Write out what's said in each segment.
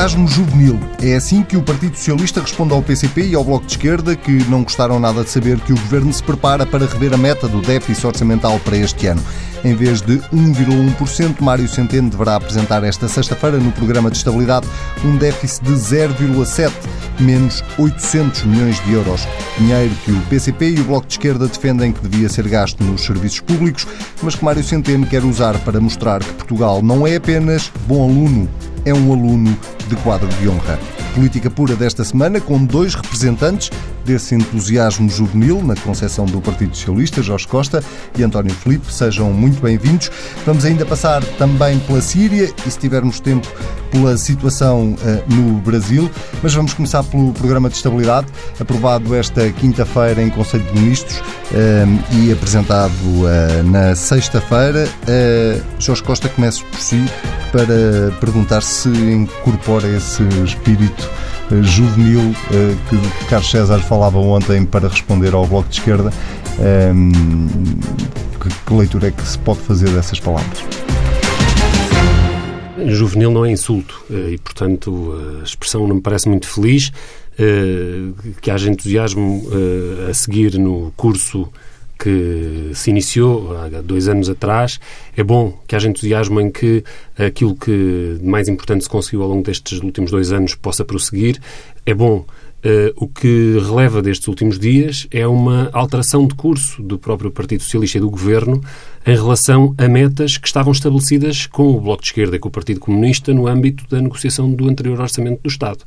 entusiasmo juvenil. É assim que o Partido Socialista responde ao PCP e ao Bloco de Esquerda, que não gostaram nada de saber que o Governo se prepara para rever a meta do déficit orçamental para este ano. Em vez de 1,1%, Mário Centeno deverá apresentar esta sexta-feira no programa de estabilidade um déficit de 0,7%, menos 800 milhões de euros. Dinheiro que o PCP e o Bloco de Esquerda defendem que devia ser gasto nos serviços públicos, mas que Mário Centeno quer usar para mostrar que Portugal não é apenas bom aluno, é um aluno de quadro de honra. Política pura desta semana, com dois representantes desse entusiasmo juvenil na concepção do Partido Socialista, Jorge Costa e António Filipe. Sejam muito bem-vindos. Vamos ainda passar também pela Síria e, se tivermos tempo, pela situação uh, no Brasil. Mas vamos começar pelo programa de estabilidade, aprovado esta quinta-feira em Conselho de Ministros uh, e apresentado uh, na sexta-feira. Jorge Costa, começa por si para perguntar se incorpora esse espírito juvenil eh, que Carlos César falava ontem para responder ao Bloco de Esquerda. Ehm, que leitura é que se pode fazer dessas palavras? Juvenil não é insulto eh, e, portanto, a expressão não me parece muito feliz. Que haja entusiasmo a seguir no curso que se iniciou há dois anos atrás. É bom que haja entusiasmo em que aquilo que de mais importante se conseguiu ao longo destes últimos dois anos possa prosseguir. É bom Uh, o que releva destes últimos dias é uma alteração de curso do próprio Partido Socialista e do Governo em relação a metas que estavam estabelecidas com o Bloco de Esquerda e com o Partido Comunista no âmbito da negociação do anterior Orçamento do Estado.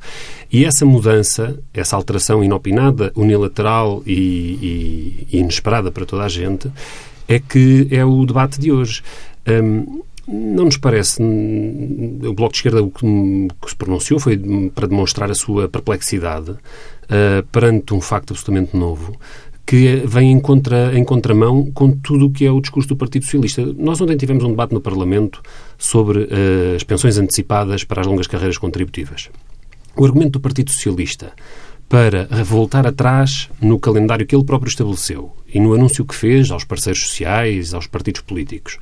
E essa mudança, essa alteração inopinada, unilateral e, e inesperada para toda a gente, é que é o debate de hoje. Um, não nos parece. O Bloco de Esquerda o que, se pronunciou foi para demonstrar a sua perplexidade uh, perante um facto absolutamente novo que vem em, contra, em contramão com tudo o que é o discurso do Partido Socialista. Nós ontem tivemos um debate no Parlamento sobre uh, as pensões antecipadas para as longas carreiras contributivas. O argumento do Partido Socialista para voltar atrás no calendário que ele próprio estabeleceu e no anúncio que fez aos parceiros sociais, aos partidos políticos,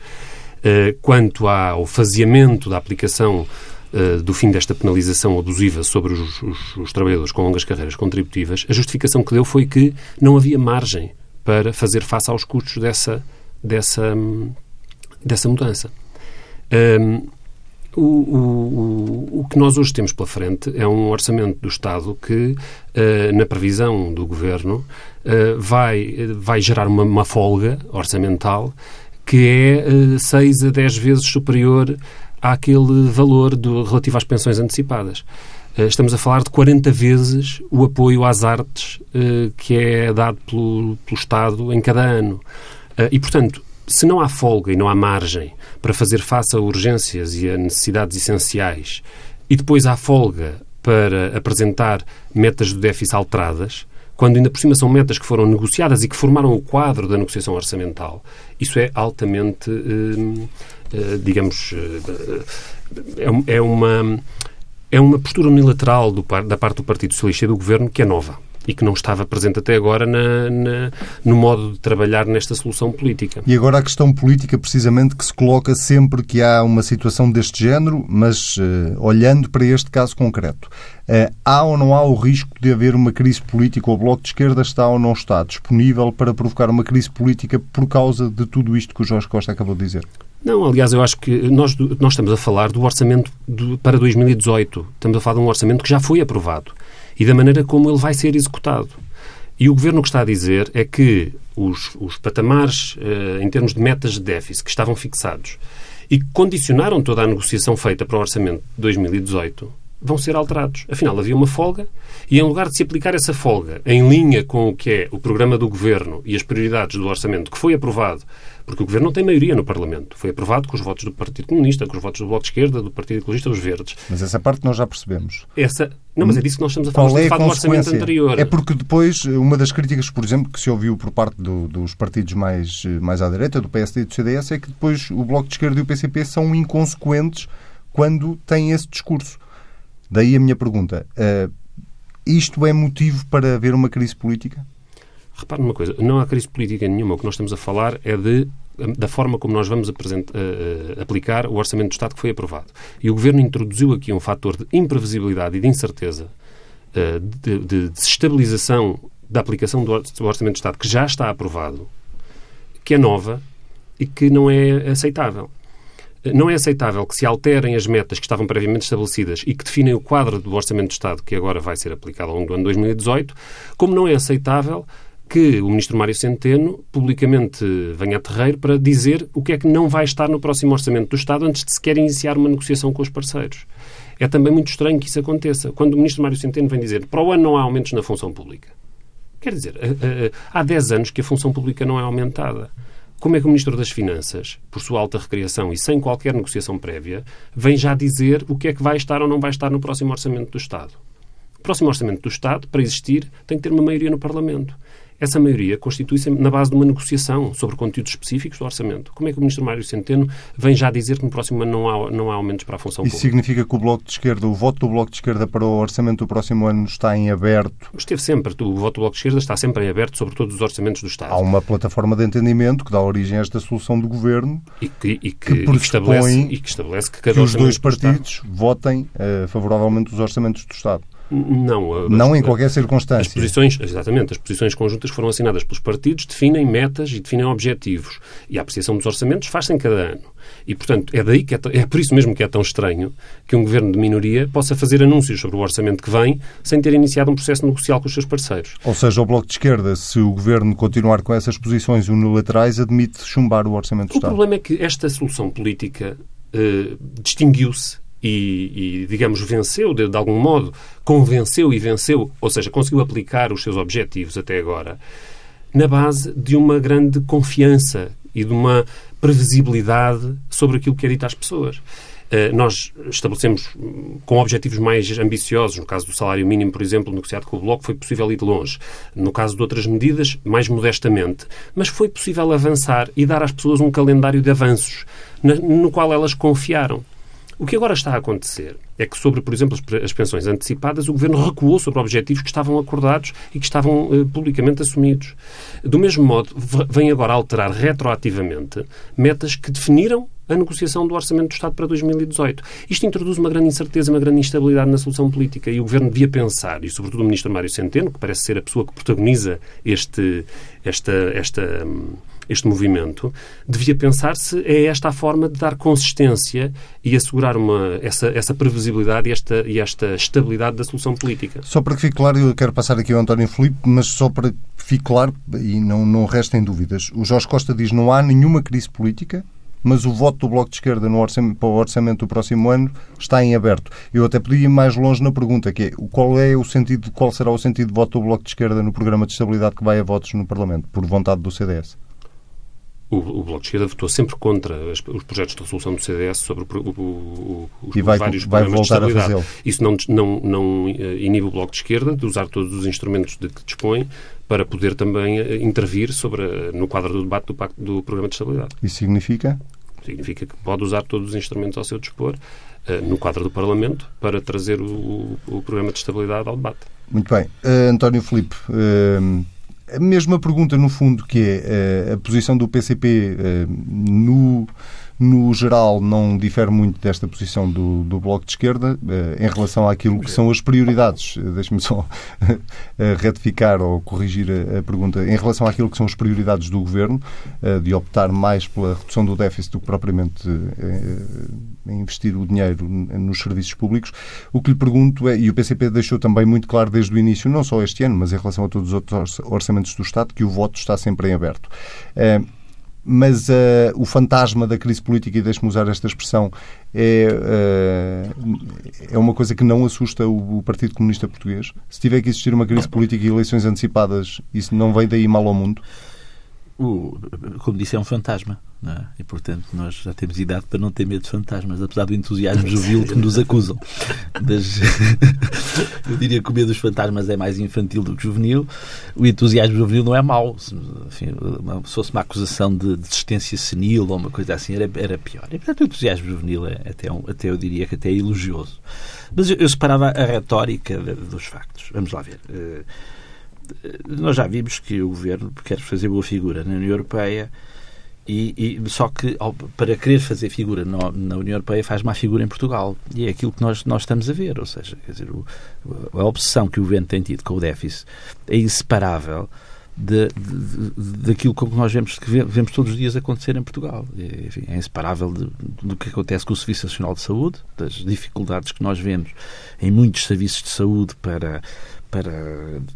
eh, quanto ao faseamento da aplicação eh, do fim desta penalização abusiva sobre os, os, os, trabalhadores com longas carreiras contributivas, a justificação que deu foi que não havia margem para fazer face aos custos dessa, dessa, dessa mudança. Um, o, o, o, que nós hoje temos pela frente é um orçamento do Estado que, uh, na previsão do Governo, uh, vai, vai gerar uma, uma folga orçamental que é uh, 6 a 10 vezes superior àquele valor do, relativo às pensões antecipadas. Uh, estamos a falar de 40 vezes o apoio às artes uh, que é dado pelo, pelo Estado em cada ano. Uh, e, portanto, se não há folga e não há margem para fazer face a urgências e a necessidades essenciais, e depois há folga para apresentar metas do déficit alteradas, quando ainda por cima são metas que foram negociadas e que formaram o quadro da negociação orçamental, isso é altamente, eh, eh, digamos, eh, é, é, uma, é uma postura unilateral do, da parte do Partido Socialista e do Governo que é nova e que não estava presente até agora na, na, no modo de trabalhar nesta solução política. E agora a questão política, precisamente, que se coloca sempre que há uma situação deste género, mas uh, olhando para este caso concreto. Uh, há ou não há o risco de haver uma crise política? O Bloco de Esquerda está ou não está disponível para provocar uma crise política por causa de tudo isto que o Jorge Costa acabou de dizer? Não, aliás, eu acho que nós, nós estamos a falar do orçamento do, para 2018. Estamos a falar de um orçamento que já foi aprovado e da maneira como ele vai ser executado. E o Governo o que está a dizer é que os, os patamares, eh, em termos de metas de déficit, que estavam fixados e que condicionaram toda a negociação feita para o Orçamento de 2018, vão ser alterados. Afinal, havia uma folga e, em lugar de se aplicar essa folga em linha com o que é o programa do Governo e as prioridades do Orçamento que foi aprovado porque o Governo não tem maioria no Parlamento. Foi aprovado com os votos do Partido Comunista, com os votos do Bloco de Esquerda, do Partido Ecologista, dos Verdes. Mas essa parte nós já percebemos. Essa... Não, mas é disso que nós estamos a falar. Qual é a anterior. É porque depois, uma das críticas, por exemplo, que se ouviu por parte do, dos partidos mais, mais à direita, do PSD e do CDS, é que depois o Bloco de Esquerda e o PCP são inconsequentes quando têm esse discurso. Daí a minha pergunta. Uh, isto é motivo para haver uma crise política? Repare numa coisa, não há crise política nenhuma. O que nós estamos a falar é de da forma como nós vamos uh, aplicar o Orçamento do Estado que foi aprovado. E o Governo introduziu aqui um fator de imprevisibilidade e de incerteza, uh, de, de desestabilização da aplicação do Orçamento do Estado que já está aprovado, que é nova e que não é aceitável. Não é aceitável que se alterem as metas que estavam previamente estabelecidas e que definem o quadro do Orçamento de Estado que agora vai ser aplicado ao longo do ano 2018, como não é aceitável que o Ministro Mário Centeno publicamente venha a terreiro para dizer o que é que não vai estar no próximo Orçamento do Estado antes de sequer iniciar uma negociação com os parceiros. É também muito estranho que isso aconteça. Quando o Ministro Mário Centeno vem dizer para o ano não há aumentos na função pública. Quer dizer, eh, eh, há 10 anos que a função pública não é aumentada. Como é que o Ministro das Finanças, por sua alta recriação e sem qualquer negociação prévia, vem já dizer o que é que vai estar ou não vai estar no próximo Orçamento do Estado? O próximo Orçamento do Estado, para existir, tem que ter uma maioria no Parlamento. Essa maioria constitui-se na base de uma negociação sobre conteúdos específicos do orçamento. Como é que o Ministro Mário Centeno vem já dizer que no próximo ano não há, não há aumentos para a função Isso pública? Isso significa que o Bloco de Esquerda, o voto do Bloco de Esquerda para o orçamento do próximo ano está em aberto? Esteve sempre. O voto do Bloco de Esquerda está sempre em aberto sobre todos os orçamentos do Estado. Há uma plataforma de entendimento que dá origem a esta solução do Governo e que, e que, que, e que estabelece, e que estabelece que cada que os dois partidos votem uh, favoravelmente os orçamentos do Estado. Não. Não em qualquer circunstância. As posições, exatamente, as posições conjuntas foram assinadas pelos partidos, definem metas e definem objetivos. E a apreciação dos orçamentos faz-se em cada ano. E, portanto, é daí que é, é por isso mesmo que é tão estranho que um governo de minoria possa fazer anúncios sobre o orçamento que vem sem ter iniciado um processo negocial com os seus parceiros. Ou seja, o Bloco de Esquerda, se o governo continuar com essas posições unilaterais, admite chumbar o orçamento do o Estado. O problema é que esta solução política eh, distinguiu-se e, e, digamos, venceu de, de, algum modo, convenceu e venceu, ou seja, conseguiu aplicar os seus objetivos até agora, na base de uma grande confiança e de uma previsibilidade sobre aquilo que é dito às pessoas. Uh, nós estabelecemos com objetivos mais ambiciosos, no caso do salário mínimo, por exemplo, negociado com o Bloco, foi possível ir de longe. No caso de outras medidas, mais modestamente. Mas foi possível avançar e dar às pessoas um calendário de avanços no qual elas confiaram. O que agora está a acontecer é que, sobre, por exemplo, as pensões antecipadas, o Governo recuou sobre objetivos que estavam acordados e que estavam uh, publicamente assumidos. Do mesmo modo, vem agora alterar retroativamente metas que definiram a negociação do Orçamento do Estado para 2018. Isto introduz uma grande incerteza, uma grande instabilidade na solução política e o Governo devia pensar, e sobretudo o Ministro Mário Centeno, que parece ser a pessoa que protagoniza este, esta, esta, hum, este movimento, devia pensar se é esta a forma de dar consistência e assegurar uma, essa, essa previsibilidade e esta, e esta estabilidade da solução política. Só para que fique claro, eu quero passar aqui ao António Filipe, mas só para que fique claro, e não, não restem dúvidas, o Jorge Costa diz não há nenhuma crise política, mas o voto do Bloco de Esquerda no orçamento, para o orçamento do próximo ano está em aberto. Eu até podia ir mais longe na pergunta, que é qual é o sentido, qual será o sentido de voto do Bloco de Esquerda no programa de estabilidade que vai a votos no Parlamento, por vontade do CDS? O, o, Bloco de Esquerda votou sempre contra as, os projetos de resolução do CDS sobre o, o, os e vai, vários vai voltar de estabilidade. A. Isso não, não, não eh, inibe o Bloco de Esquerda de usar todos os instrumentos de que dispõe para poder também eh, intervir sobre, no quadro do debate do, pacto, do Programa de Estabilidade. Isso significa? Significa que pode usar todos os instrumentos ao seu dispor uh, no quadro do Parlamento para trazer o, o, Programa de Estabilidade ao debate. Muito bem. Uh, António Filipe, uh, a mesma pergunta, no fundo, que é uh, a posição do PCP uh, no, no geral não difere muito desta posição do, do Bloco de Esquerda uh, em relação àquilo que são as prioridades. Deixe-me só retificar ou corrigir a, a, pergunta. Em relação àquilo que são as prioridades do Governo, de optar mais pela redução do déficit do que propriamente investir o dinheiro nos serviços públicos, o que lhe pergunto é, e o PCP deixou também muito claro desde o início, não só este ano, mas em relação a todos os outros orçamentos do Estado, que o voto está sempre em aberto. Mas uh, o fantasma da crise política, e deixe-me usar esta expressão, é, uh, é uma coisa que não assusta o, o, Partido Comunista Português. Se tiver que existir uma crise política e eleições antecipadas, isso não vem daí mal ao mundo? O, como disse, é um fantasma. É? E, portanto, nós já temos idade para não ter medo de fantasmas, apesar do entusiasmo juvenil que nos acusam. Mas eu diria que o medo dos fantasmas é mais infantil do que juvenil. O entusiasmo juvenil não é mau. Enfim, se fosse uma acusação de desistência senil ou uma coisa assim, era, era pior. E, portanto, o entusiasmo juvenil é até, até eu diria que até é elogioso. Mas eu, eu separava a retórica dos factos. Vamos lá ver. Uh, nós já vimos que o governo quer fazer boa figura na União Europeia E, e, só que ao, para querer fazer figura no, na União Europeia faz má figura em Portugal. E é aquilo que nós, nós estamos a ver. Ou seja, quer dizer, o, a obsessão que o governo tem tido com o déficit é inseparável de, de, de, daquilo que nós vemos, que vemos todos os dias acontecer em Portugal. É, enfim, é inseparável do que acontece com o Serviço Nacional de Saúde, das dificuldades que nós vemos em muitos serviços de saúde para, para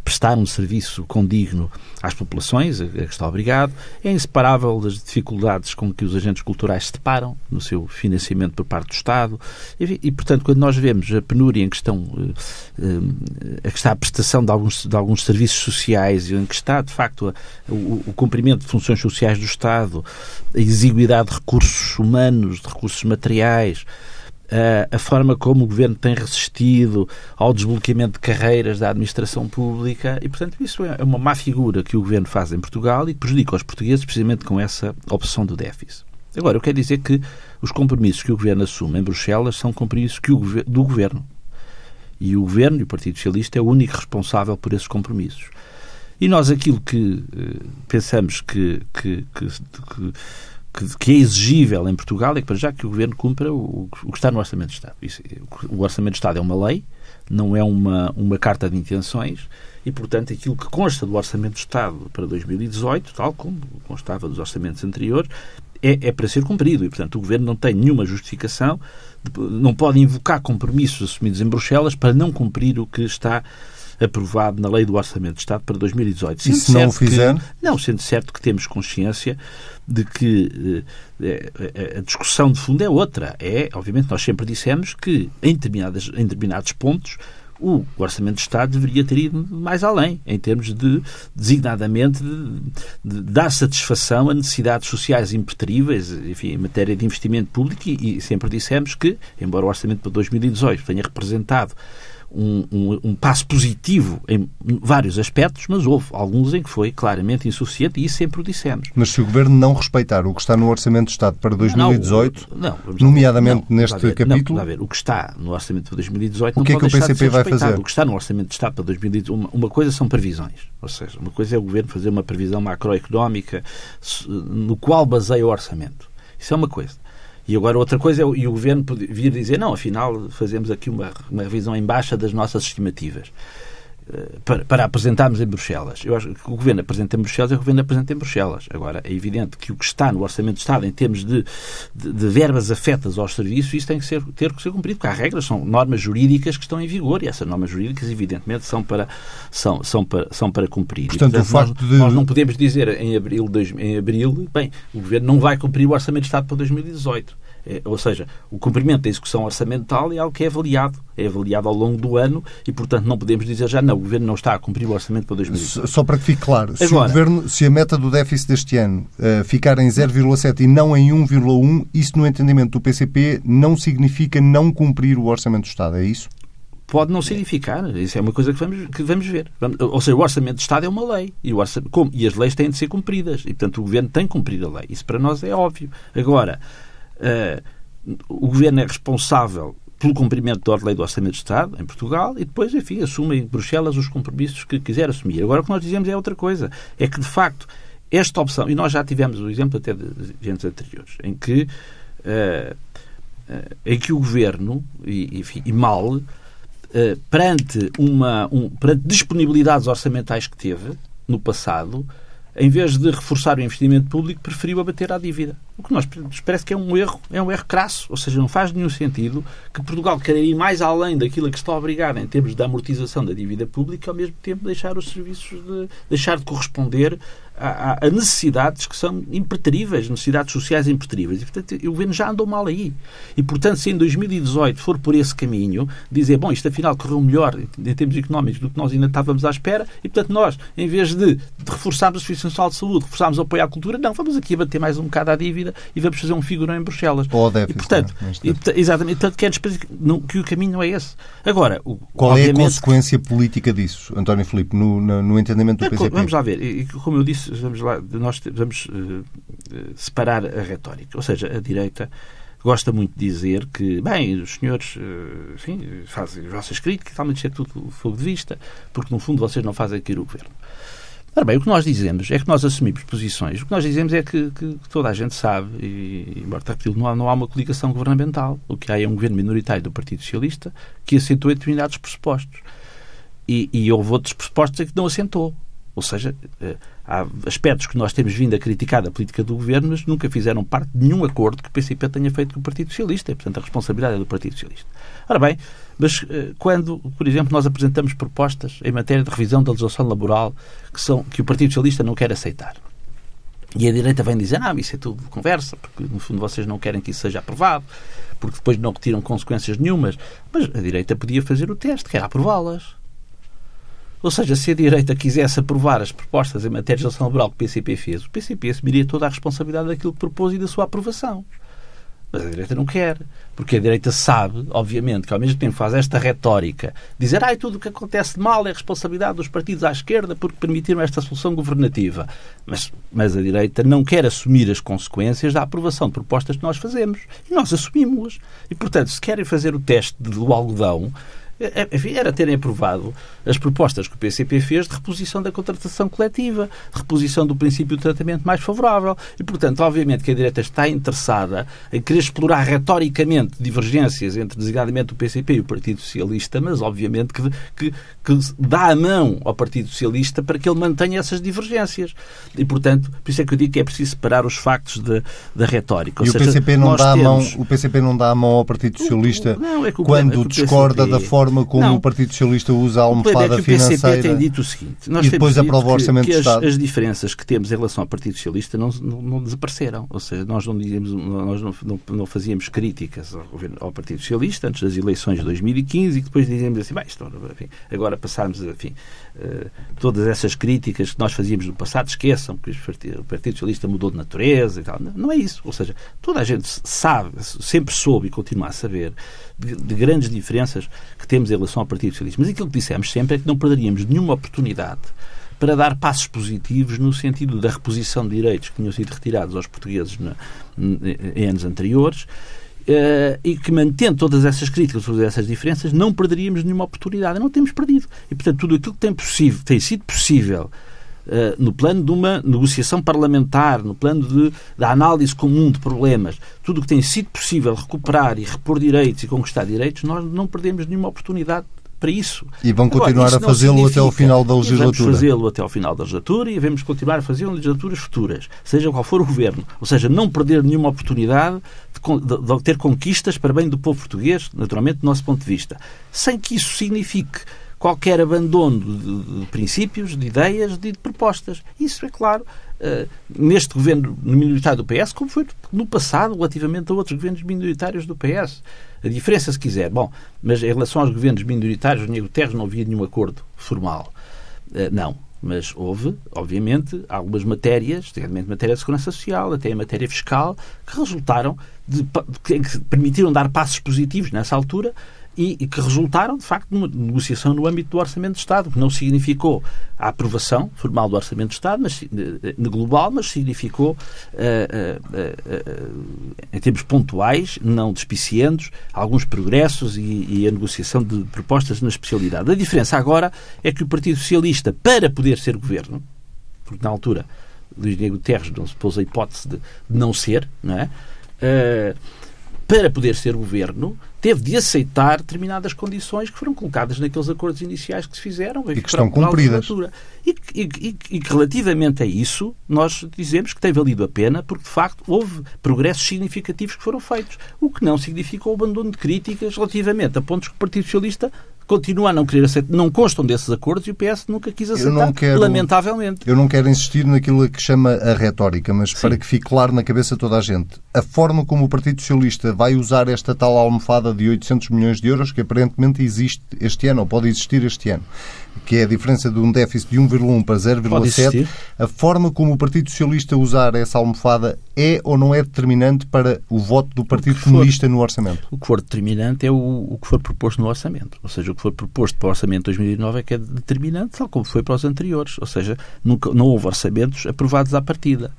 prestar um serviço condigno às populações, a que está obrigado, é inseparável das dificuldades com que os agentes culturais se deparam no seu financiamento por parte do Estado. E, e portanto, quando nós vemos a penúria em que, estão, eh, eh, que está a prestação de alguns, de alguns serviços sociais e em que está, de facto, a, o, o cumprimento de funções sociais do Estado, a exiguidade de recursos humanos, de recursos materiais, a forma como o governo tem resistido ao desbloqueamento de carreiras da administração pública e, portanto, isso é uma má figura que o governo faz em Portugal e que prejudica os portugueses precisamente com essa opção do déficit. Agora, eu quero dizer que os compromissos que o governo assume em Bruxelas são compromissos que o, do governo. E o governo e o Partido Socialista é o único responsável por esses compromissos. E nós aquilo que eh, pensamos que, que, que, que que, que, é exigível em Portugal é que, para já, que o Governo cumpra o, o que está no Orçamento de Estado. Isso, o Orçamento de Estado é uma lei, não é uma, uma carta de intenções e, portanto, aquilo que consta do Orçamento de Estado para 2018, tal como constava dos orçamentos anteriores, é, é para ser cumprido e, portanto, o Governo não tem nenhuma justificação, não pode invocar compromissos assumidos em Bruxelas para não cumprir o que está aprovado na Lei do Orçamento de Estado para 2018. E se não o fizer? Que, não, sendo certo que temos consciência de que eh, eh, a discussão de fundo é outra. É, obviamente, nós sempre dissemos que em, determinadas, em determinados pontos o Orçamento de Estado deveria ter ido mais além, em termos de, designadamente, de, de dar satisfação a necessidades sociais impertríveis, enfim, em matéria de investimento público, e, e sempre dissemos que, embora o Orçamento para 2018 tenha representado um, um, um, passo positivo em vários aspectos, mas houve alguns em que foi claramente insuficiente e isso sempre o dissemos. Mas se o Governo não respeitar o que está no Orçamento de Estado para 2018, não, não, nomeadamente não, neste capítulo... Não, ver, o que está no Orçamento para 2018 o que não é que o PCP vai fazer? O que está no Orçamento de Estado para 2018, uma, uma coisa são previsões, ou seja, uma coisa é o Governo fazer uma previsão macroeconómica no qual baseia o orçamento. Isso é uma coisa. E agora outra coisa é e o governo vir dizer, não, afinal fazemos aqui uma, uma revisão em baixa das nossas estimativas para, para, apresentarmos em Bruxelas. Eu acho que o Governo apresenta em Bruxelas é o Governo apresenta em Bruxelas. Agora, é evidente que o que está no Orçamento de Estado em termos de, de, de verbas afetas aos serviços, isso tem que ser, ter que ser cumprido, porque há regras, são normas jurídicas que estão em vigor e essas normas jurídicas, evidentemente, são para, são, são para, são para cumprir. Portanto, e, portanto o facto nós, de... nós não podemos dizer em abril, dois, em abril, bem, o Governo não vai cumprir o Orçamento de Estado para 2018 é, ou seja, o cumprimento da execução orçamental é algo que é avaliado, é avaliado ao longo do ano e, portanto, não podemos dizer já não, o Governo não está a cumprir o orçamento para 2020. Só para que fique claro, se, o Governo, se a meta do déficit deste ano uh, ficar em 0,7 e não em 1,1, isso no entendimento do PCP não significa não cumprir o orçamento do Estado, é isso? pode não significar. Isso é uma coisa que vamos, que vamos ver. Ou seja, o Orçamento de Estado é uma lei e, o orçamento, como, e as leis têm de ser cumpridas. E, portanto, o Governo tem que cumprir a lei. Isso para nós é óbvio. Agora, Uh, o Governo é responsável pelo cumprimento da lei do Orçamento de Estado em Portugal e depois, enfim, assume em Bruxelas os compromissos que quiser assumir. Agora, o que nós dizemos é outra coisa. É que, de facto, esta opção, e nós já tivemos o exemplo até de, anos anteriores, em que, uh, uh, em que o Governo, e, enfim, e mal, uh, perante, uma, um, perante disponibilidades orçamentais que teve no passado, em vez de reforçar o investimento público, preferiu abater à dívida. O que nós parece que é um erro, é um erro crasso, ou seja, não faz nenhum sentido que Portugal queira ir mais além daquilo a que está obrigado em termos de amortização da dívida pública e ao mesmo tempo deixar os serviços de deixar de corresponder a, a, necessidades que são impertríveis, necessidades sociais impertríveis. E, portanto, o governo já andou mal aí. E, portanto, se em 2018 for por esse caminho, dizer, bom, isto afinal correu melhor em termos económicos do que nós ainda estávamos à espera, e, portanto, nós, em vez de, reforçarmos o Serviço Nacional de Saúde, reforçarmos o apoio à cultura, não, vamos aqui abater mais um bocado à dívida e vamos fazer um figurão em Bruxelas. Ou déficit, e, portanto, e, exatamente, portanto, quer dizer que o caminho não é esse. Agora, o, qual é a consequência política disso, António Filipe, no, no, no entendimento do PCP? Vamos lá ver, como eu disse, vamos lá, nós vamos uh, separar a retórica. Ou seja, a direita gosta muito de dizer que, bem, os senhores uh, enfim, fazem as vossas críticas, talvez é tudo fogo de vista, porque no fundo vocês não fazem cair o governo. Ora bem, o que nós dizemos é que nós assumimos posições. O que nós dizemos é que, que toda a gente sabe, e, embora não há, não há uma coligação governamental. O que há é um governo minoritário do Partido Socialista que aceitou determinados pressupostos. E, e houve outros pressupostos que não assentou. Ou seja, eh, há aspectos que nós temos vindo a criticar da política do governo, mas nunca fizeram parte de nenhum acordo que o PCP tenha feito com o Partido Socialista. E, portanto, a responsabilidade é do Partido Socialista. Ora bem, mas eh, quando, por exemplo, nós apresentamos propostas em matéria de revisão da legislação laboral que, são, que o Partido Socialista não quer aceitar, e a direita vem dizer, ah, isso é tudo conversa, porque no fundo vocês não querem que isso seja aprovado, porque depois não retiram consequências nenhumas. Mas a direita podia fazer o teste, que era aprová-las. Ou seja, se a direita quisesse aprovar as propostas em matéria de legislação laboral que o PCP fez, o PCP assumiria toda a responsabilidade daquilo que propôs e da sua aprovação. Mas a direita não quer. Porque a direita sabe, obviamente, que ao mesmo tempo faz esta retórica, dizer ah, tudo o que acontece de mal é responsabilidade dos partidos à esquerda porque permitiram esta solução governativa. Mas, mas a direita não quer assumir as consequências da aprovação de propostas que nós fazemos. E nós assumimos-las. E, portanto, se querem fazer o teste do algodão, é, é, era terem aprovado as propostas que o PCP fez de reposição da contratação coletiva, reposição do princípio de tratamento mais favorável. E, portanto, obviamente que a direita está interessada em querer explorar retoricamente divergências entre, designadamente, o PCP e o Partido Socialista, mas, obviamente, que, que, que dá a mão ao Partido Socialista para que ele mantenha essas divergências. E, portanto, por isso é que eu digo que é preciso separar os factos de, da retórica. Ou e seja, o, PCP não dá temos... a mão, o PCP não dá a mão ao Partido Socialista não, é quando é discorda PCP... da forma forma como não. o Partido Socialista usa a almofada financeira. O PCP tem dito o seguinte: nós e depois aprova o Orçamento que, que de Estado. As, as, diferenças que temos em relação ao Partido Socialista não, não, não desapareceram. Ou seja, nós não, dizíamos, nós não, não, fazíamos críticas ao, ao, Partido Socialista antes das eleições de 2015 e depois dizíamos assim: bem, agora passarmos enfim, uh, todas essas críticas que nós fazíamos no passado, esqueçam que o Partido Socialista mudou de natureza e tal. Não é isso. Ou seja, toda a gente sabe, sempre soube e continua a saber de, de grandes diferenças que temos em relação ao Partido Socialista. Mas aquilo que dissemos sempre é que não perderíamos nenhuma oportunidade para dar passos positivos no sentido da reposição de direitos que tinham sido retirados aos portugueses na, em anos anteriores Uh, e que mantendo todas essas críticas, todas essas diferenças, não perderíamos nenhuma oportunidade. Não temos perdido. E, portanto, tudo aquilo que tem, possível, tem sido possível no plano de uma negociação parlamentar, no plano de, da análise comum de problemas, tudo o que tem sido possível recuperar e repor direitos e conquistar direitos, nós não perdemos nenhuma oportunidade para isso. E vão continuar Agora, a fazê-lo até ao final da legislatura. Vamos fazê-lo até ao final da legislatura e vamos continuar a fazer legislaturas futuras, seja qual for o governo. Ou seja, não perder nenhuma oportunidade de, de, de ter conquistas para bem do povo português, naturalmente, do nosso ponto de vista. Sem que isso signifique qualquer abandono de, de princípios, de ideias, de, de, propostas. Isso é claro. Uh, neste governo minoritário do PS, como foi no passado relativamente a outros governos minoritários do PS. A diferença, se quiser, bom, mas em relação aos governos minoritários, Negro Terres não havia nenhum acordo formal. Uh, não. Mas houve, obviamente, algumas matérias, especialmente matéria de segurança social, até matéria fiscal, que resultaram de, que permitiram dar passos positivos nessa altura e, e, que resultaram, de facto, numa negociação no âmbito do Orçamento de Estado, que não significou a aprovação formal do Orçamento de Estado, mas, global, mas significou, uh, uh, uh, em termos pontuais, não despicientos, alguns progressos e, e, a negociação de propostas na especialidade. A diferença agora é que o Partido Socialista, para poder ser governo, porque na altura Luís Diego Terres não se pôs a hipótese de, não ser, não é? Para poder ser governo, teve de aceitar determinadas condições que foram colocadas naqueles acordos iniciais que se fizeram e que estão cumpridas. E, e, e, e, que relativamente a isso nós dizemos que tem valido a pena porque de facto houve progressos significativos que foram feitos, o que não significou o abandono de críticas relativamente a pontos que o Partido Socialista continua a não querer aceitar, não constam desses acordos e o PS nunca quis aceitar, quero, lamentavelmente. Eu não quero insistir naquilo que chama a retórica, mas Sim. para que fique claro na cabeça de toda a gente, a forma como o Partido Socialista vai usar esta tal almofada de 800 milhões de euros, que aparentemente existe este ano, ou pode existir este ano, que é a diferença de um déficit de 1,1 para 0,7, a forma como o Partido Socialista usar essa almofada é ou não é determinante para o voto do Partido Comunista no orçamento? O que for determinante é o, o, que for proposto no orçamento. Ou seja, o que for proposto para o orçamento de 2009 é que é determinante, tal como foi para os anteriores. Ou seja, nunca, não houve orçamentos aprovados à partida.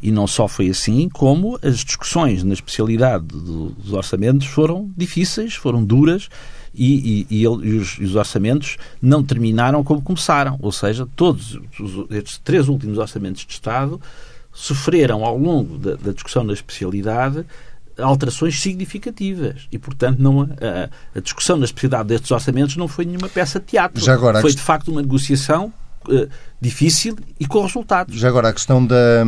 E não só foi assim, como as discussões na especialidade dos orçamentos foram difíceis, foram duras e, e, e, ele, e, os, os, orçamentos não terminaram como começaram. Ou seja, todos os, estes três últimos orçamentos de Estado sofreram ao longo da, da discussão na especialidade alterações significativas e, portanto, não, a, a, discussão na especialidade destes orçamentos não foi nenhuma peça de teatro. Já agora, foi, de facto, uma negociação uh, difícil e com resultados. Já agora, a questão da,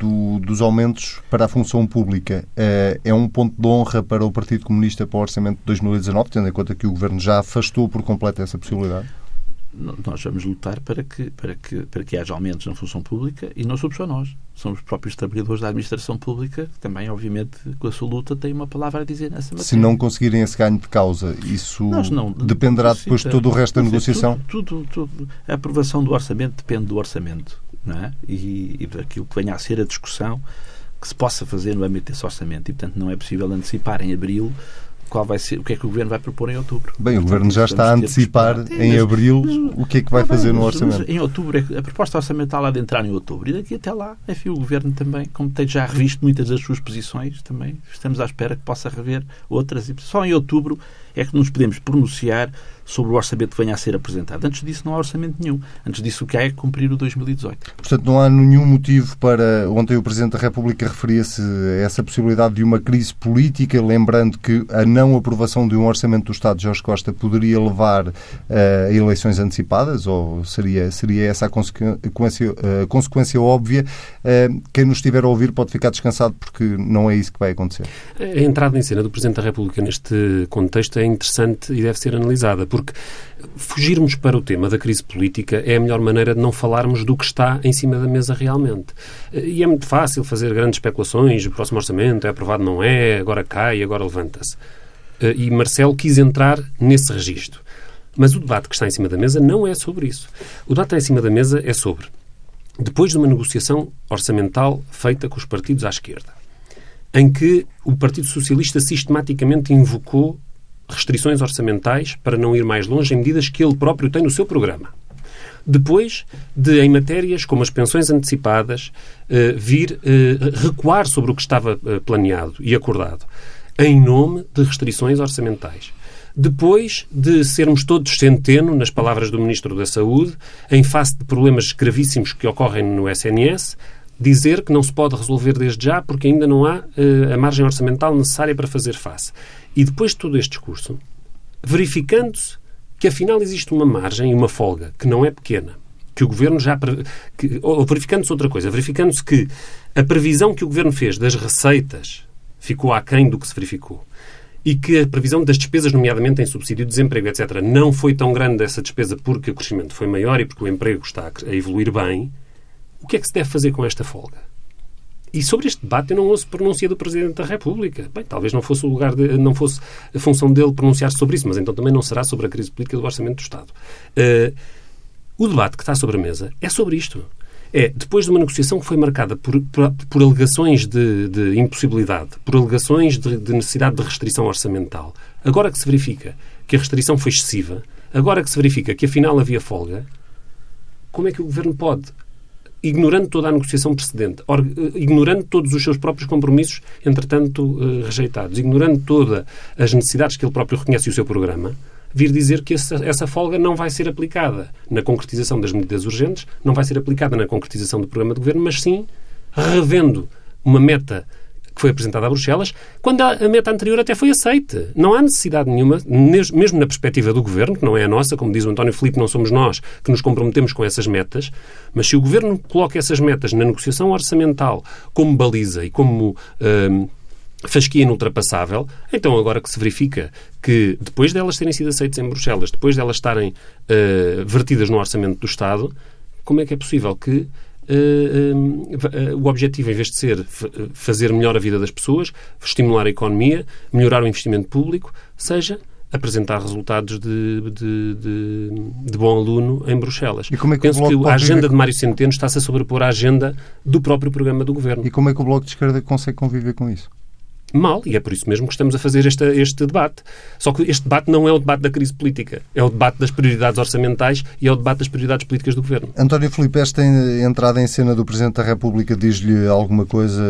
do, dos aumentos para a função pública uh, é um ponto de honra para o Partido Comunista para o orçamento de 2019, tendo em conta que o Governo já afastou por completo essa possibilidade? nós vamos lutar para que, para, que, para que haja aumentos na função pública e não somos só nós. São os próprios trabalhadores da administração pública que também, obviamente, com a sua luta, têm uma palavra a dizer nessa matéria. Se não conseguirem esse ganho de causa, isso não, dependerá depois de todo o resto da negociação? Tudo, tudo, tudo, A aprovação do orçamento depende do orçamento é? e, e daquilo que venha a ser a discussão que se possa fazer no âmbito desse orçamento. E, portanto, não é possível antecipar em abril qual vai ser, o que é que o Governo vai propor em outubro. Bem, o Governo já está a antecipar em abril mas, o que é que vai fazer no orçamento. em outubro, é a proposta orçamental há de entrar em outubro e daqui até lá, enfim, o Governo também, como tem já revisto muitas das suas posições, também estamos à espera que possa rever outras. E só em outubro é que nos podemos pronunciar sobre o orçamento que venha a ser apresentado. Antes disso não há orçamento nenhum. Antes disso o que há é cumprir o 2018. Portanto, não há nenhum motivo para... Ontem o Presidente da República referia-se a essa possibilidade de uma crise política, lembrando que a não aprovação de um orçamento do Estado de Jorge Costa poderia levar uh, a eleições antecipadas, ou seria, seria essa a consequência, a consequência óbvia. Uh, quem nos estiver a ouvir pode ficar descansado porque não é isso que vai acontecer. A entrada em cena do Presidente da República neste contexto é interessante e deve ser analisada, porque fugirmos para o tema da crise política é a melhor maneira de não falarmos do que está em cima da mesa realmente. E é muito fácil fazer grandes especulações, o próximo orçamento é aprovado, não é, agora cai, agora levanta-se. E Marcelo quis entrar nesse registro. Mas o debate que está em cima da mesa não é sobre isso. O debate que está em cima da mesa é sobre, depois de uma negociação orçamental feita com os partidos à esquerda, em que o Partido Socialista sistematicamente invocou restrições orçamentais para não ir mais longe em medidas que ele próprio tem no seu programa. Depois de, em matérias como as pensões antecipadas, eh, vir eh, recuar sobre o que estava eh, planeado e acordado, em nome de restrições orçamentais. Depois de sermos todos centeno, nas palavras do Ministro da Saúde, em face de problemas gravíssimos que ocorrem no SNS, dizer que não se pode resolver desde já porque ainda não há uh, a margem orçamental necessária para fazer face. E depois de todo este discurso, verificando-se que afinal existe uma margem e uma folga que não é pequena, que o Governo já. Que, ou verificando-se outra coisa, verificando-se que a previsão que o Governo fez das receitas ficou aquém do que se verificou e que a previsão das despesas, nomeadamente em subsídio de desemprego, etc., não foi tão grande essa despesa porque o crescimento foi maior e porque o emprego está a evoluir bem, o que é que se deve fazer com esta folga? E sobre este debate eu não ouço pronúncia do Presidente da República. Bem, talvez não fosse o lugar de, não fosse a função dele pronunciar-se sobre isso, mas então também não será sobre a crise política do Orçamento do Estado. Uh, o debate que está sobre a mesa é sobre isto. É, depois de uma negociação que foi marcada por, por, por alegações de, de, impossibilidade, por alegações de, de necessidade de restrição orçamental, agora que se verifica que a restrição foi excessiva, agora que se verifica que afinal havia folga, como é que o Governo pode ignorando toda a negociação precedente, eh, ignorando todos os seus próprios compromissos, entretanto eh, rejeitados, ignorando todas as necessidades que ele próprio reconhece e o seu programa, vir dizer que essa, essa folga não vai ser aplicada na concretização das medidas urgentes, não vai ser aplicada na concretização do programa de governo, mas sim revendo uma meta que foi apresentada a Bruxelas, quando a, meta anterior até foi aceite. Não há necessidade nenhuma, mesmo na perspectiva do Governo, que não é a nossa, como diz o António Filipe, não somos nós que nos comprometemos com essas metas, mas se o Governo coloca essas metas na negociação orçamental como baliza e como... Hum, fasquia inultrapassável, então agora que se verifica que depois delas terem sido aceitas em Bruxelas, depois delas estarem uh, vertidas no orçamento do Estado, como é que é possível que Uh, uh, o objetivo, em vez de ser fazer melhor a vida das pessoas, estimular a economia, melhorar o investimento público, seja apresentar resultados de, de, de, de bom aluno em Bruxelas. E como é que Penso que a agenda de Mário Centeno está-se a sobrepor à agenda do próprio programa do Governo. E como é que o Bloco de Esquerda consegue conviver com isso? Mal, e é por isso mesmo que estamos a fazer este, este debate. Só que este debate não é o debate da crise política, é o debate das prioridades orçamentais e é o debate das prioridades políticas do Governo. António Filipe, esta entrada em cena do Presidente da República diz-lhe alguma coisa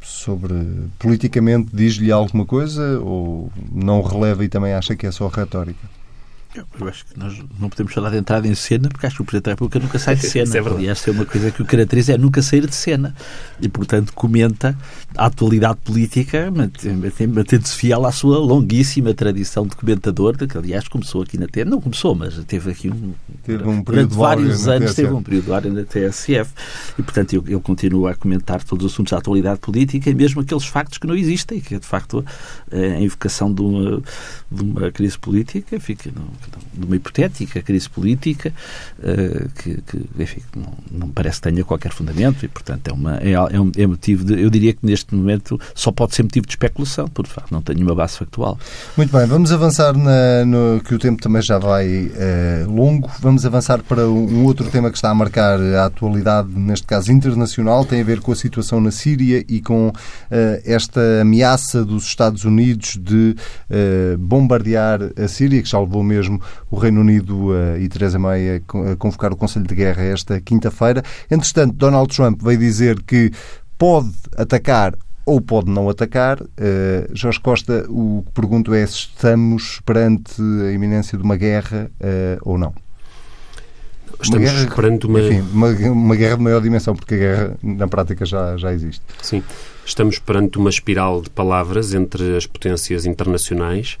sobre politicamente diz-lhe alguma coisa ou não releva e também acha que é só retórica? Eu acho que nós não podemos falar de entrada em cena porque acho que o Presidente da República nunca sai de cena. é Aliás, é uma coisa que o caracteriza é nunca sair de cena. E, portanto, comenta a atualidade política, mantendo-se fiel à sua longuíssima tradição de comentador, que, aliás, começou aqui na TSF. Não começou, mas teve aqui um. Teve um período de vários anos, teve um período de na TSF. E, portanto, ele continua a comentar todos os assuntos da atualidade política e mesmo aqueles factos que não existem, que é, de facto, a invocação de uma, de uma crise política, fica de uma hipotética crise política uh, que, que, enfim, não, não parece que tenha qualquer fundamento e, portanto, é, uma, é, é, é motivo de, eu diria que neste momento só pode ser motivo de especulação, por facto, não tem nenhuma base factual. Muito bem, vamos avançar na, no que o tempo também já vai uh, longo, vamos avançar para um outro tema que está a marcar a atualidade, neste caso internacional, tem a ver com a situação na Síria e com uh, esta ameaça dos Estados Unidos de bombardear a Síria, que já levou mesmo mesmo o Reino Unido uh, e Teresa May a convocar o Conselho de Guerra esta quinta-feira. Entretanto, Donald Trump veio dizer que pode atacar ou pode não atacar. Uh, Jorge Costa, o que pergunto é se estamos perante a iminência de uma guerra uh, ou não. Estamos uma guerra, perante uma... Enfim, uma, uma guerra de maior dimensão, porque a guerra na prática já, já existe. Sim, estamos perante uma espiral de palavras entre as potências internacionais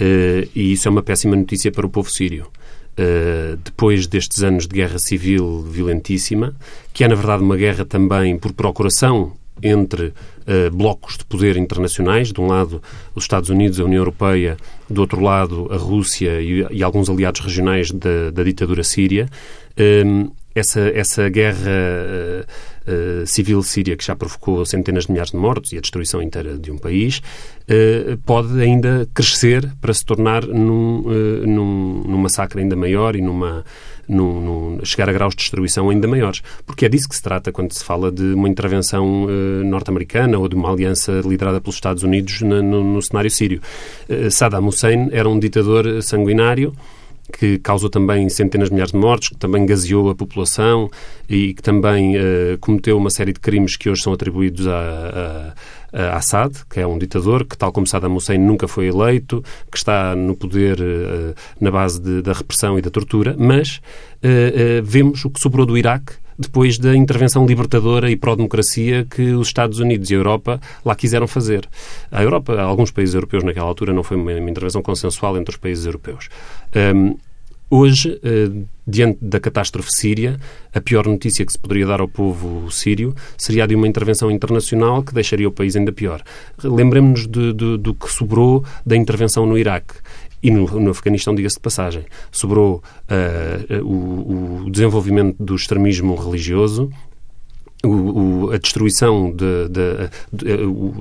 Uh, e isso é uma péssima notícia para o povo sírio. Uh, depois destes anos de guerra civil violentíssima, que é na verdade uma guerra também por procuração entre uh, blocos de poder internacionais, de um lado os Estados Unidos, a União Europeia, do outro lado a Rússia e, e alguns aliados regionais da, da ditadura síria. essa, essa guerra uh, civil síria que já provocou centenas de milhares de mortos e a destruição inteira de um país, uh, pode ainda crescer para se tornar num, uh, num, num massacre ainda maior e numa, num, chegar a graus de destruição ainda maiores. Porque é disso que se trata quando se fala de uma intervenção norte-americana ou de uma aliança liderada pelos Estados Unidos no, no, cenário sírio. Uh, Saddam Hussein era um ditador sanguinário que causou também centenas de milhares de mortes, que também gaseou a população e que também uh, cometeu uma série de crimes que hoje são atribuídos a, a, a, Assad, que é um ditador, que, tal como Saddam Hussein, nunca foi eleito, que está no poder uh, na base de, da repressão e da tortura, mas uh, vemos o que sobrou do Iraque depois da intervenção libertadora e pró-democracia que os Estados Unidos e a Europa lá quiseram fazer. A Europa, alguns países europeus naquela altura, não foi uma, intervenção consensual entre os países europeus. Um, Hoje, uh, diante da catástrofe síria, a pior notícia que se poderia dar ao povo sírio seria a de uma intervenção internacional que deixaria o país ainda pior. Lembremos-nos do que sobrou da intervenção no Iraque. E no, no Afeganistão, diga-se de passagem, sobrou uh, o, o desenvolvimento do extremismo religioso, o, o, a destruição de, de, de,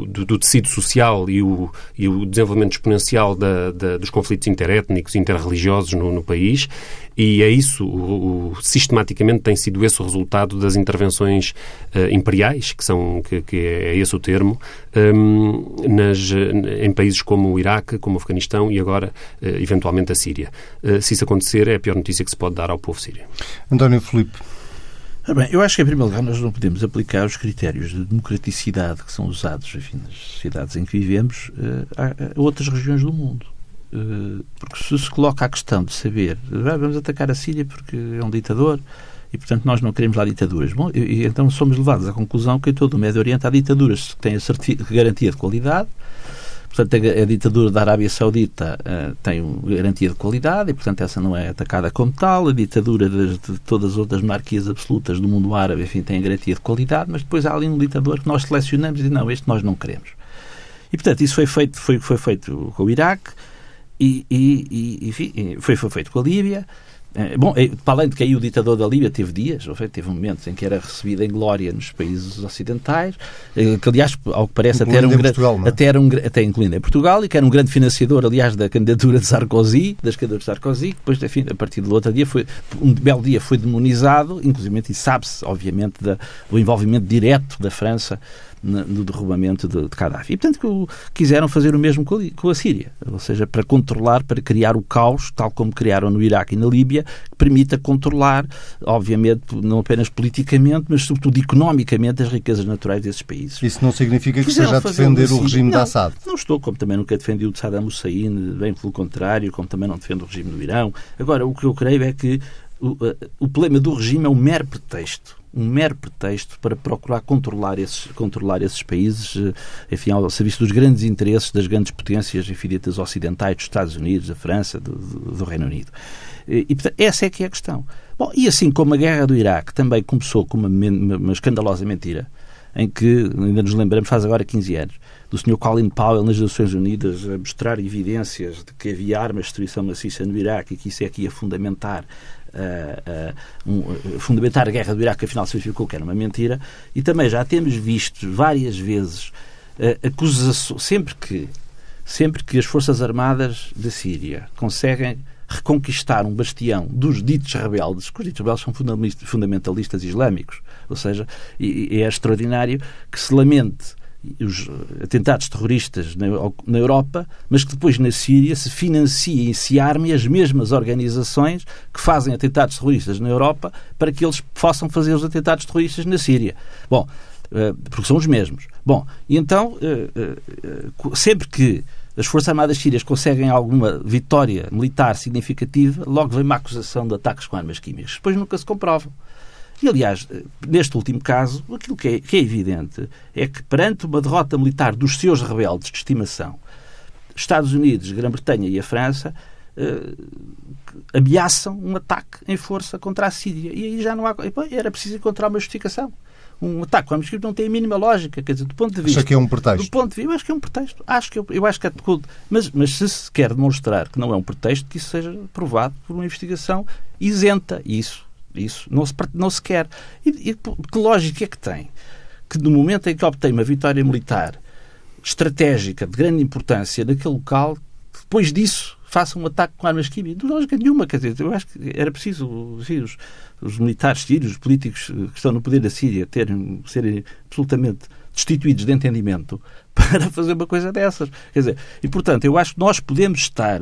do, do, tecido social e o, e o desenvolvimento exponencial dos conflitos interétnicos interreligiosos no, no, país e é isso, o, sistematicamente tem sido esse o resultado das intervenções uh, imperiais, que, são, que, que, é esse o termo, um, nas, em países como o Iraque, como o Afeganistão e agora, uh, eventualmente, a Síria. Uh, se isso acontecer, é a pior notícia que se pode dar ao povo sírio. António Filipe. Ah, bem, eu acho que, em primeiro lugar, nós não podemos aplicar os critérios de democraticidade que são usados enfim, nas sociedades em que vivemos uh, a, outras regiões do mundo. Uh, porque se se coloca a questão de saber ah, vamos atacar a Síria porque é um ditador e, portanto, nós não queremos lá ditaduras. Bom, e então somos levados à conclusão que em todo o Médio Oriente há ditaduras que têm a garantia de qualidade Portanto, a, a ditadura da Arábia Saudita uh, tem garantia de qualidade e, portanto, essa não é atacada como tal. A ditadura de, de, todas as outras monarquias absolutas do mundo árabe, enfim, tem garantia de qualidade, mas depois há ali um ditador que nós selecionamos e não, este nós não queremos. E, portanto, isso foi feito, foi, foi feito com o Iraque e, e, e enfim, foi, foi feito com a Líbia. É, bom, é, para além de que aí o ditador da Líbia teve dias, teve momentos em que era recebido em glória nos países ocidentais, é, que aliás, ao que parece, até era, um Portugal, é? até era um até incluindo em Portugal, e que era um grande financiador, aliás, da candidatura de Sarkozy, das candidaturas de Sarkozy, que depois, enfim, a partir do outro dia, foi, um belo dia foi demonizado, inclusive, e sabe-se, obviamente, da, do envolvimento direto da França no derrubamento de, de Gaddafi. E, portanto, quiseram fazer o mesmo com a, com a Síria, ou seja, para controlar, para criar o caos, tal como criaram no Iraque e na Líbia, que permita controlar, obviamente, não apenas politicamente, mas sobretudo economicamente, as riquezas naturais desses países. Isso não significa que esteja a defender o regime não, de Assad? Não estou, como também nunca defendi o de Saddam Hussein, bem pelo contrário, como também não defendo o regime do Irão. Agora, o que eu creio é que o, o problema do regime é um mero pretexto um mero pretexto para procurar controlar esses, controlar esses países, eh, enfim, ao serviço dos grandes interesses das grandes potências, enfim, ditas ocidentais, dos Estados Unidos, da França, do, do Reino Unido. E, portanto, essa é que é a questão. Bom, e assim como a guerra do Iraque também começou com uma, uma, escandalosa mentira, em que, ainda nos lembramos, faz agora 15 anos, do Sr. Colin Powell nas Nações Unidas a mostrar evidências de que havia armas de destruição maciça no Iraque e que isso é que ia fundamentar um, fundamentar a guerra do Iraque, afinal se verificou que era uma mentira, e também já temos visto várias vezes uh, acusações, sempre que, sempre que as Forças Armadas da Síria conseguem reconquistar um bastião dos ditos rebeldes, que os ditos rebeldes são fundamentalistas islâmicos, ou seja, é extraordinário que se lamente os atentados terroristas na, Europa, mas que depois na Síria se financiem se armem as mesmas organizações que fazem atentados terroristas na Europa para que eles possam fazer os atentados terroristas na Síria. Bom, eh, porque são os mesmos. Bom, e então, eh, eh, sempre que as Forças Armadas Sírias conseguem alguma vitória militar significativa, logo vem uma acusação de ataques com armas químicas. Depois nunca se comprovam. E, aliás, neste último caso, aquilo que é, que é evidente é que, perante uma derrota militar dos seus rebeldes de estimação, Estados Unidos, Grã-Bretanha e a França eh, ameaçam um ataque em força contra a Síria. E aí já não há. Era preciso encontrar uma justificação. Um ataque com armas não tem a mínima lógica. Quer dizer, do ponto de vista. Acha que é um pretexto? Do ponto de vista, eu acho que é um pretexto. Acho que eu, eu acho que é mas, mas se se quer demonstrar que não é um pretexto, que isso seja provado por uma investigação isenta. E isso isso não se, não se quer. E, e que lógica é que tem? Que no momento em que obtém uma vitória militar estratégica de grande importância naquele local, depois disso faça um ataque com armas químicas. Não lógica nenhuma. Quer dizer, eu acho que era preciso os, os, militares sírios, os políticos que estão no poder da Síria, terem, serem absolutamente destituídos de entendimento para fazer uma coisa dessas. Quer dizer, e portanto, eu acho que nós podemos estar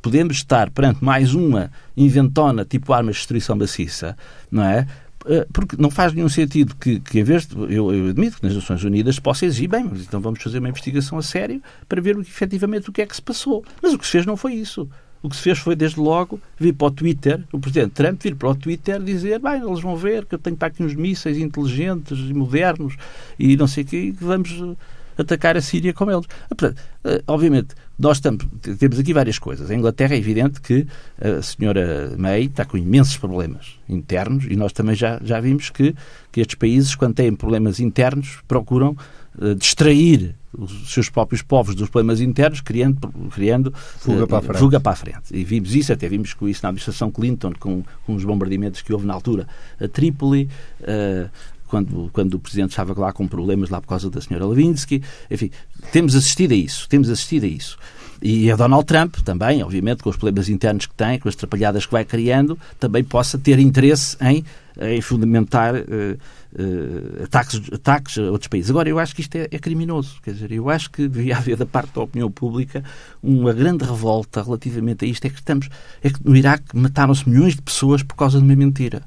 podemos estar perante mais uma inventona tipo armas de destruição maciça, não é? Eh, porque não faz nenhum sentido que, que em vez de, eu, eu, admito que nas Nações Unidas possa exigir, bem, mas então vamos fazer uma investigação a sério para ver efetivamente o que é que se passou. Mas o que se fez não foi isso. O que se fez foi, desde logo, vir para o Twitter, o Presidente Trump vir para o Twitter dizer, bem, eles vão ver que eu tenho para aqui uns mísseis inteligentes e modernos e não sei o que vamos atacar a Síria com eles. Portanto, eh, obviamente, nós estamos, temos aqui várias coisas. A Inglaterra é evidente que a senhora May está com imensos problemas internos e nós também já, já vimos que, que estes países, quando têm problemas internos, procuram uh, distrair os seus próprios povos dos problemas internos, criando, criando fuga, uh, para a frente. fuga para a frente. E vimos isso, até vimos com isso na administração Clinton, com, com os bombardeamentos que houve na altura a Trípoli, uh, quando, quando o Presidente estava lá com problemas lá por causa da senhora Levinsky. Enfim, temos assistido a isso. Temos assistido a isso. E a Donald Trump também, obviamente, com os problemas internos que tem, com as atrapalhadas que vai criando, também possa ter interesse em, em fundamentar uh, uh, ataques, ataques a outros países. Agora, eu acho que isto é, é, criminoso. Quer dizer, eu acho que devia haver da parte da opinião pública uma grande revolta relativamente a isto. É que estamos, é que no Iraque mataram-se milhões de pessoas por causa de uma mentira.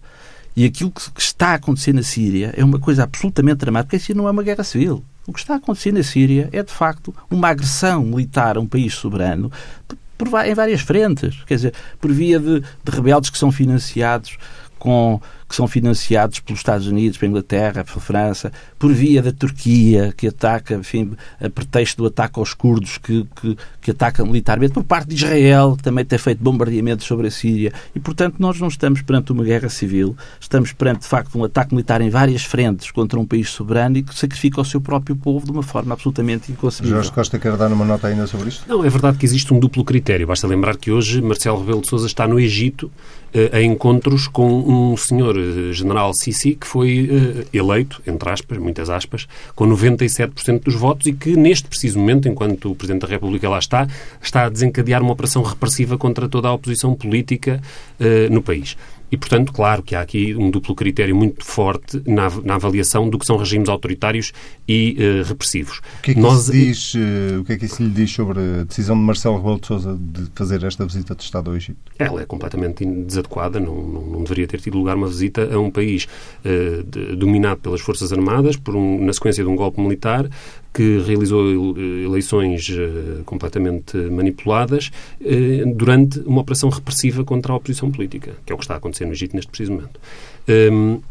E aquilo que está a acontecer na Síria é uma coisa absolutamente dramática. Síria não é uma guerra civil. O que está a acontecer na Síria é, de facto, uma agressão militar a um país soberano em várias frentes. Quer dizer, por via de, de rebeldes que são financiados com que são financiados pelos Estados Unidos, pela Inglaterra, pela França, por via da Turquia, que ataca, enfim, a pretexto do ataque aos curdos, que, que, que ataca militarmente, por parte de Israel, que também tem feito bombardeamentos sobre a Síria. E, portanto, nós não estamos perante uma guerra civil, estamos perante, de facto, um ataque militar em várias frentes contra um país soberano e que sacrifica o seu próprio povo de uma forma absolutamente inconcebível. Jorge Costa quer dar uma nota ainda sobre isto? Não, é verdade que existe um duplo critério. Basta lembrar que hoje Marcelo Rebelo de Sousa está no Egito eh, a encontros com um senhor general Sisi que foi eh, eleito, entre aspas, muitas aspas, com 97% dos votos e que neste preciso momento, enquanto o Presidente da República lá está, está a desencadear uma operação repressiva contra toda a oposição política no país. E, portanto, claro que há aqui um duplo critério muito forte na, na avaliação do que são regimes autoritários e uh, repressivos. O que, é que Nós... diz, uh, o que é que isso lhe diz sobre a decisão de Marcelo Rebelo de Sousa de fazer esta visita de Estado ao Egito? Ela é completamente desadequada, não, não, não deveria ter tido lugar uma visita a um país uh, de, dominado pelas Forças Armadas, por um, na sequência de um golpe militar, que realizou eleições uh, completamente manipuladas uh, durante uma operação repressiva contra a oposição política, que é o que está a acontecer no Egito neste preciso momento. Um,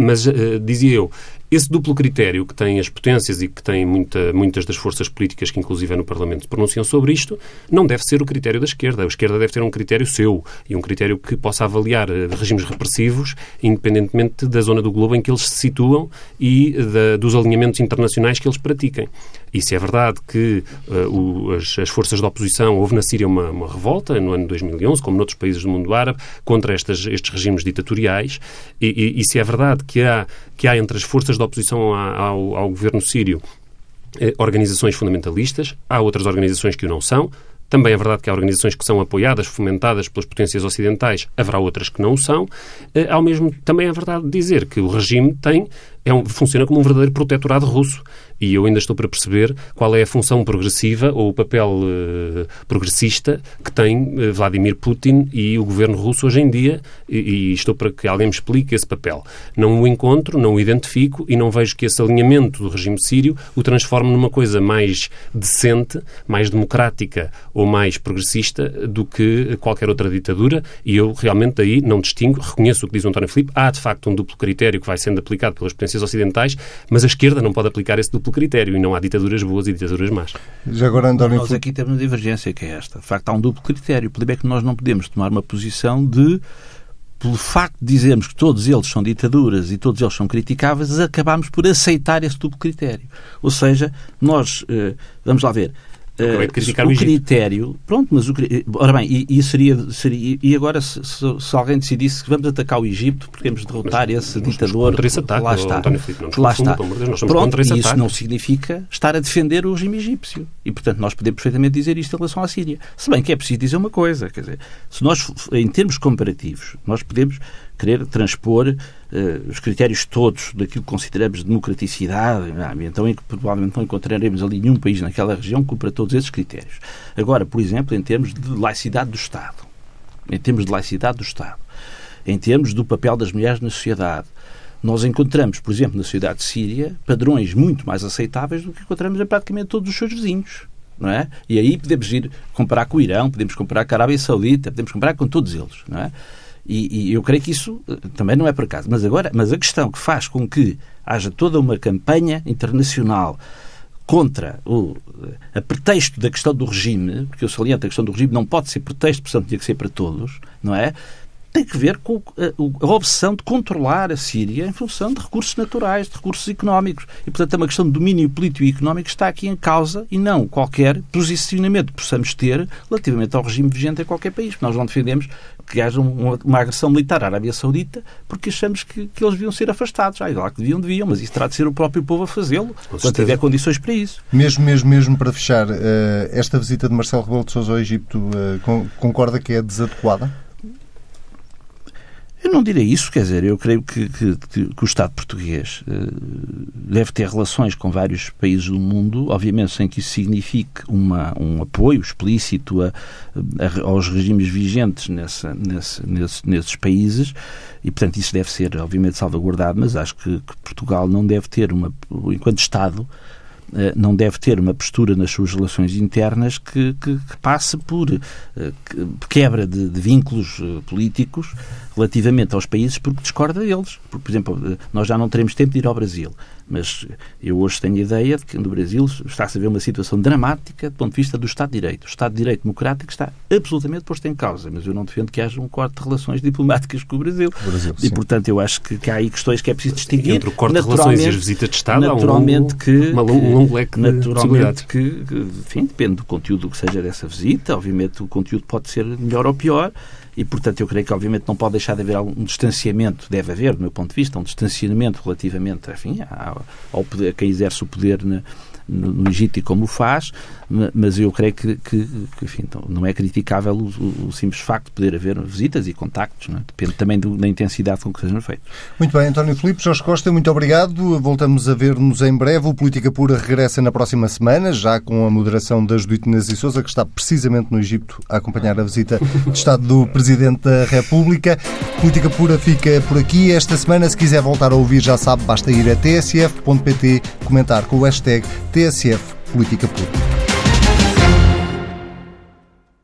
mas, dizia eu, esse duplo critério que tem as potências e que tem muita, muitas das forças políticas que, inclusive, é no Parlamento pronunciam sobre isto, não deve ser o critério da esquerda. A esquerda deve ter um critério seu e um critério que possa avaliar uh, regimes repressivos, independentemente da zona do globo em que eles se situam e da, dos alinhamentos internacionais que eles pratiquem. E se é verdade que uh, o, as, as, forças da oposição, houve na Síria uma, uma, revolta no ano 2011, como noutros países do mundo árabe, contra estas, estes regimes ditatoriais, e, e, e se é verdade que há, que há entre as forças da oposição ao, ao governo sírio. Eh, organizações fundamentalistas, há outras organizações que o não são, também é verdade que há organizações que são apoiadas, fomentadas pelas potências ocidentais, haverá outras que não são. Eh, ao mesmo, também é verdade dizer que o regime tem, é um, funciona como um verdadeiro protetorado russo e eu ainda estou para perceber qual é a função progressiva ou o papel uh, progressista que tem uh, Vladimir Putin e o governo russo hoje em dia. E, e, estou para que alguém me explique esse papel. Não o encontro, não o identifico e não vejo que esse alinhamento do regime sírio o transforme numa coisa mais decente, mais democrática ou mais progressista do que qualquer outra ditadura. E eu realmente aí não distingo, reconheço o que diz o António Filipe, há de facto um duplo critério que vai sendo aplicado pelas potências ocidentais, mas a esquerda não pode aplicar esse duplo duplo critério e não há ditaduras boas e ditaduras más. Já agora, António... Nós aqui temos uma divergência que é esta. De facto, há um duplo critério. O problema é que nós não podemos tomar uma posição de pelo facto de dizermos que todos eles são ditaduras e todos eles são criticáveis, acabamos por aceitar esse duplo critério. Ou seja, nós, eh, vamos lá ver, Uh, o, o critério, pronto, mas o ora bem, e, e seria, seria, e agora se, se, se, alguém decidisse que vamos atacar o Egito porque queremos derrotar mas, esse ditador, contra esse ataque, lá está, Filipe, não lá está. Deus, pronto, e isso não significa estar a defender o regime egípcio e portanto nós podemos perfeitamente dizer isto em relação à Síria. Se bem que é preciso dizer uma coisa, quer dizer, se nós em termos comparativos nós podemos querer transpor uh, os critérios todos daquilo que consideramos democraticidade, então em que provavelmente não encontraremos ali nenhum país naquela região que cumpra todos esses critérios. Agora, por exemplo, em termos de laicidade do Estado, em termos de laicidade do Estado, em termos do papel das mulheres na sociedade, nós encontramos, por exemplo, na sociedade de Síria, padrões muito mais aceitáveis do que encontramos em praticamente todos os seus vizinhos. Não é? E aí podemos ir comparar com o Irão, podemos comparar com a Arábia Saudita, podemos comparar com todos eles. Não é? E, e, eu creio que isso eh, também não é por acaso. Mas agora, mas a questão que faz com que haja toda uma campanha internacional contra o a pretexto da questão do regime, porque eu saliento a questão do regime não pode ser pretexto, portanto tinha que ser para todos, não é? Tem que ver com a, a obsessão de controlar a Síria em função de recursos naturais, de recursos económicos. E, portanto, é uma questão de domínio político e económico que está aqui em causa e não qualquer posicionamento que possamos ter relativamente ao regime vigente em qualquer país. Nós não defendemos que haja uma, uma agressão militar à Arábia Saudita porque achamos que, que eles deviam ser afastados. Ah, lá que deviam, deviam, mas isso terá de ser o próprio povo a fazê-lo, quando tiver condições para isso. Mesmo, mesmo, mesmo para fechar, eh, esta visita de Marcelo Rebelo de Sousa ao Egito eh, concorda que é desadequada? Eu não direi isso, quer dizer, eu creio que, que, que o Estado português uh, deve ter relações com vários países do mundo, obviamente sem que isso signifique uma, um apoio explícito a, a, aos regimes vigentes nessa, nesse, nesse, nesses países, e portanto isso deve ser, obviamente, salvaguardado, mas acho que, que Portugal não deve ter, uma, enquanto Estado, eh, não deve ter uma postura nas suas relações internas que, que, que passe por eh, quebra de, de, vínculos eh, políticos relativamente aos países porque discorda deles. Por exemplo, nós já não teremos tempo de ir ao Brasil. Mas eu hoje tenho a ideia de que no Brasil está-se a ver uma situação dramática do ponto de vista do Estado de Direito. O Estado de Direito democrático está absolutamente posto em causa, mas eu não defendo que haja um corte de relações diplomáticas com o Brasil. O Brasil e, portanto, eu acho que, que, há aí questões que é preciso distinguir. Entre o corte de relações e as visitas de Estado, naturalmente há um, que, uma, um longo leque naturalmente que, que, enfim, depende do conteúdo que seja dessa visita. Obviamente, o conteúdo pode ser melhor ou pior e, portanto, eu creio que, obviamente, não pode deixar de haver algum distanciamento, deve haver, do meu ponto de vista, um distanciamento relativamente, enfim, ao, ao poder, a quem exerce o poder na, no, no Egito e como o faz. Mas eu creio que, que, que enfim, então, não é criticável o, o, simples facto de poder haver visitas e contactos, é? depende também do, da intensidade com que sejam feitos. Muito bem, António Filipe, Jorge Costa, muito obrigado. Voltamos a ver-nos em breve. O Política Pura regressa na próxima semana, já com a moderação da Judite e Souza, que está precisamente no Egito a acompanhar a visita de Estado do Presidente da República. Política Pura fica por aqui. Esta semana, se quiser voltar a ouvir, já sabe, basta ir a tsf.pt, comentar com o hashtag TSF Política Pura.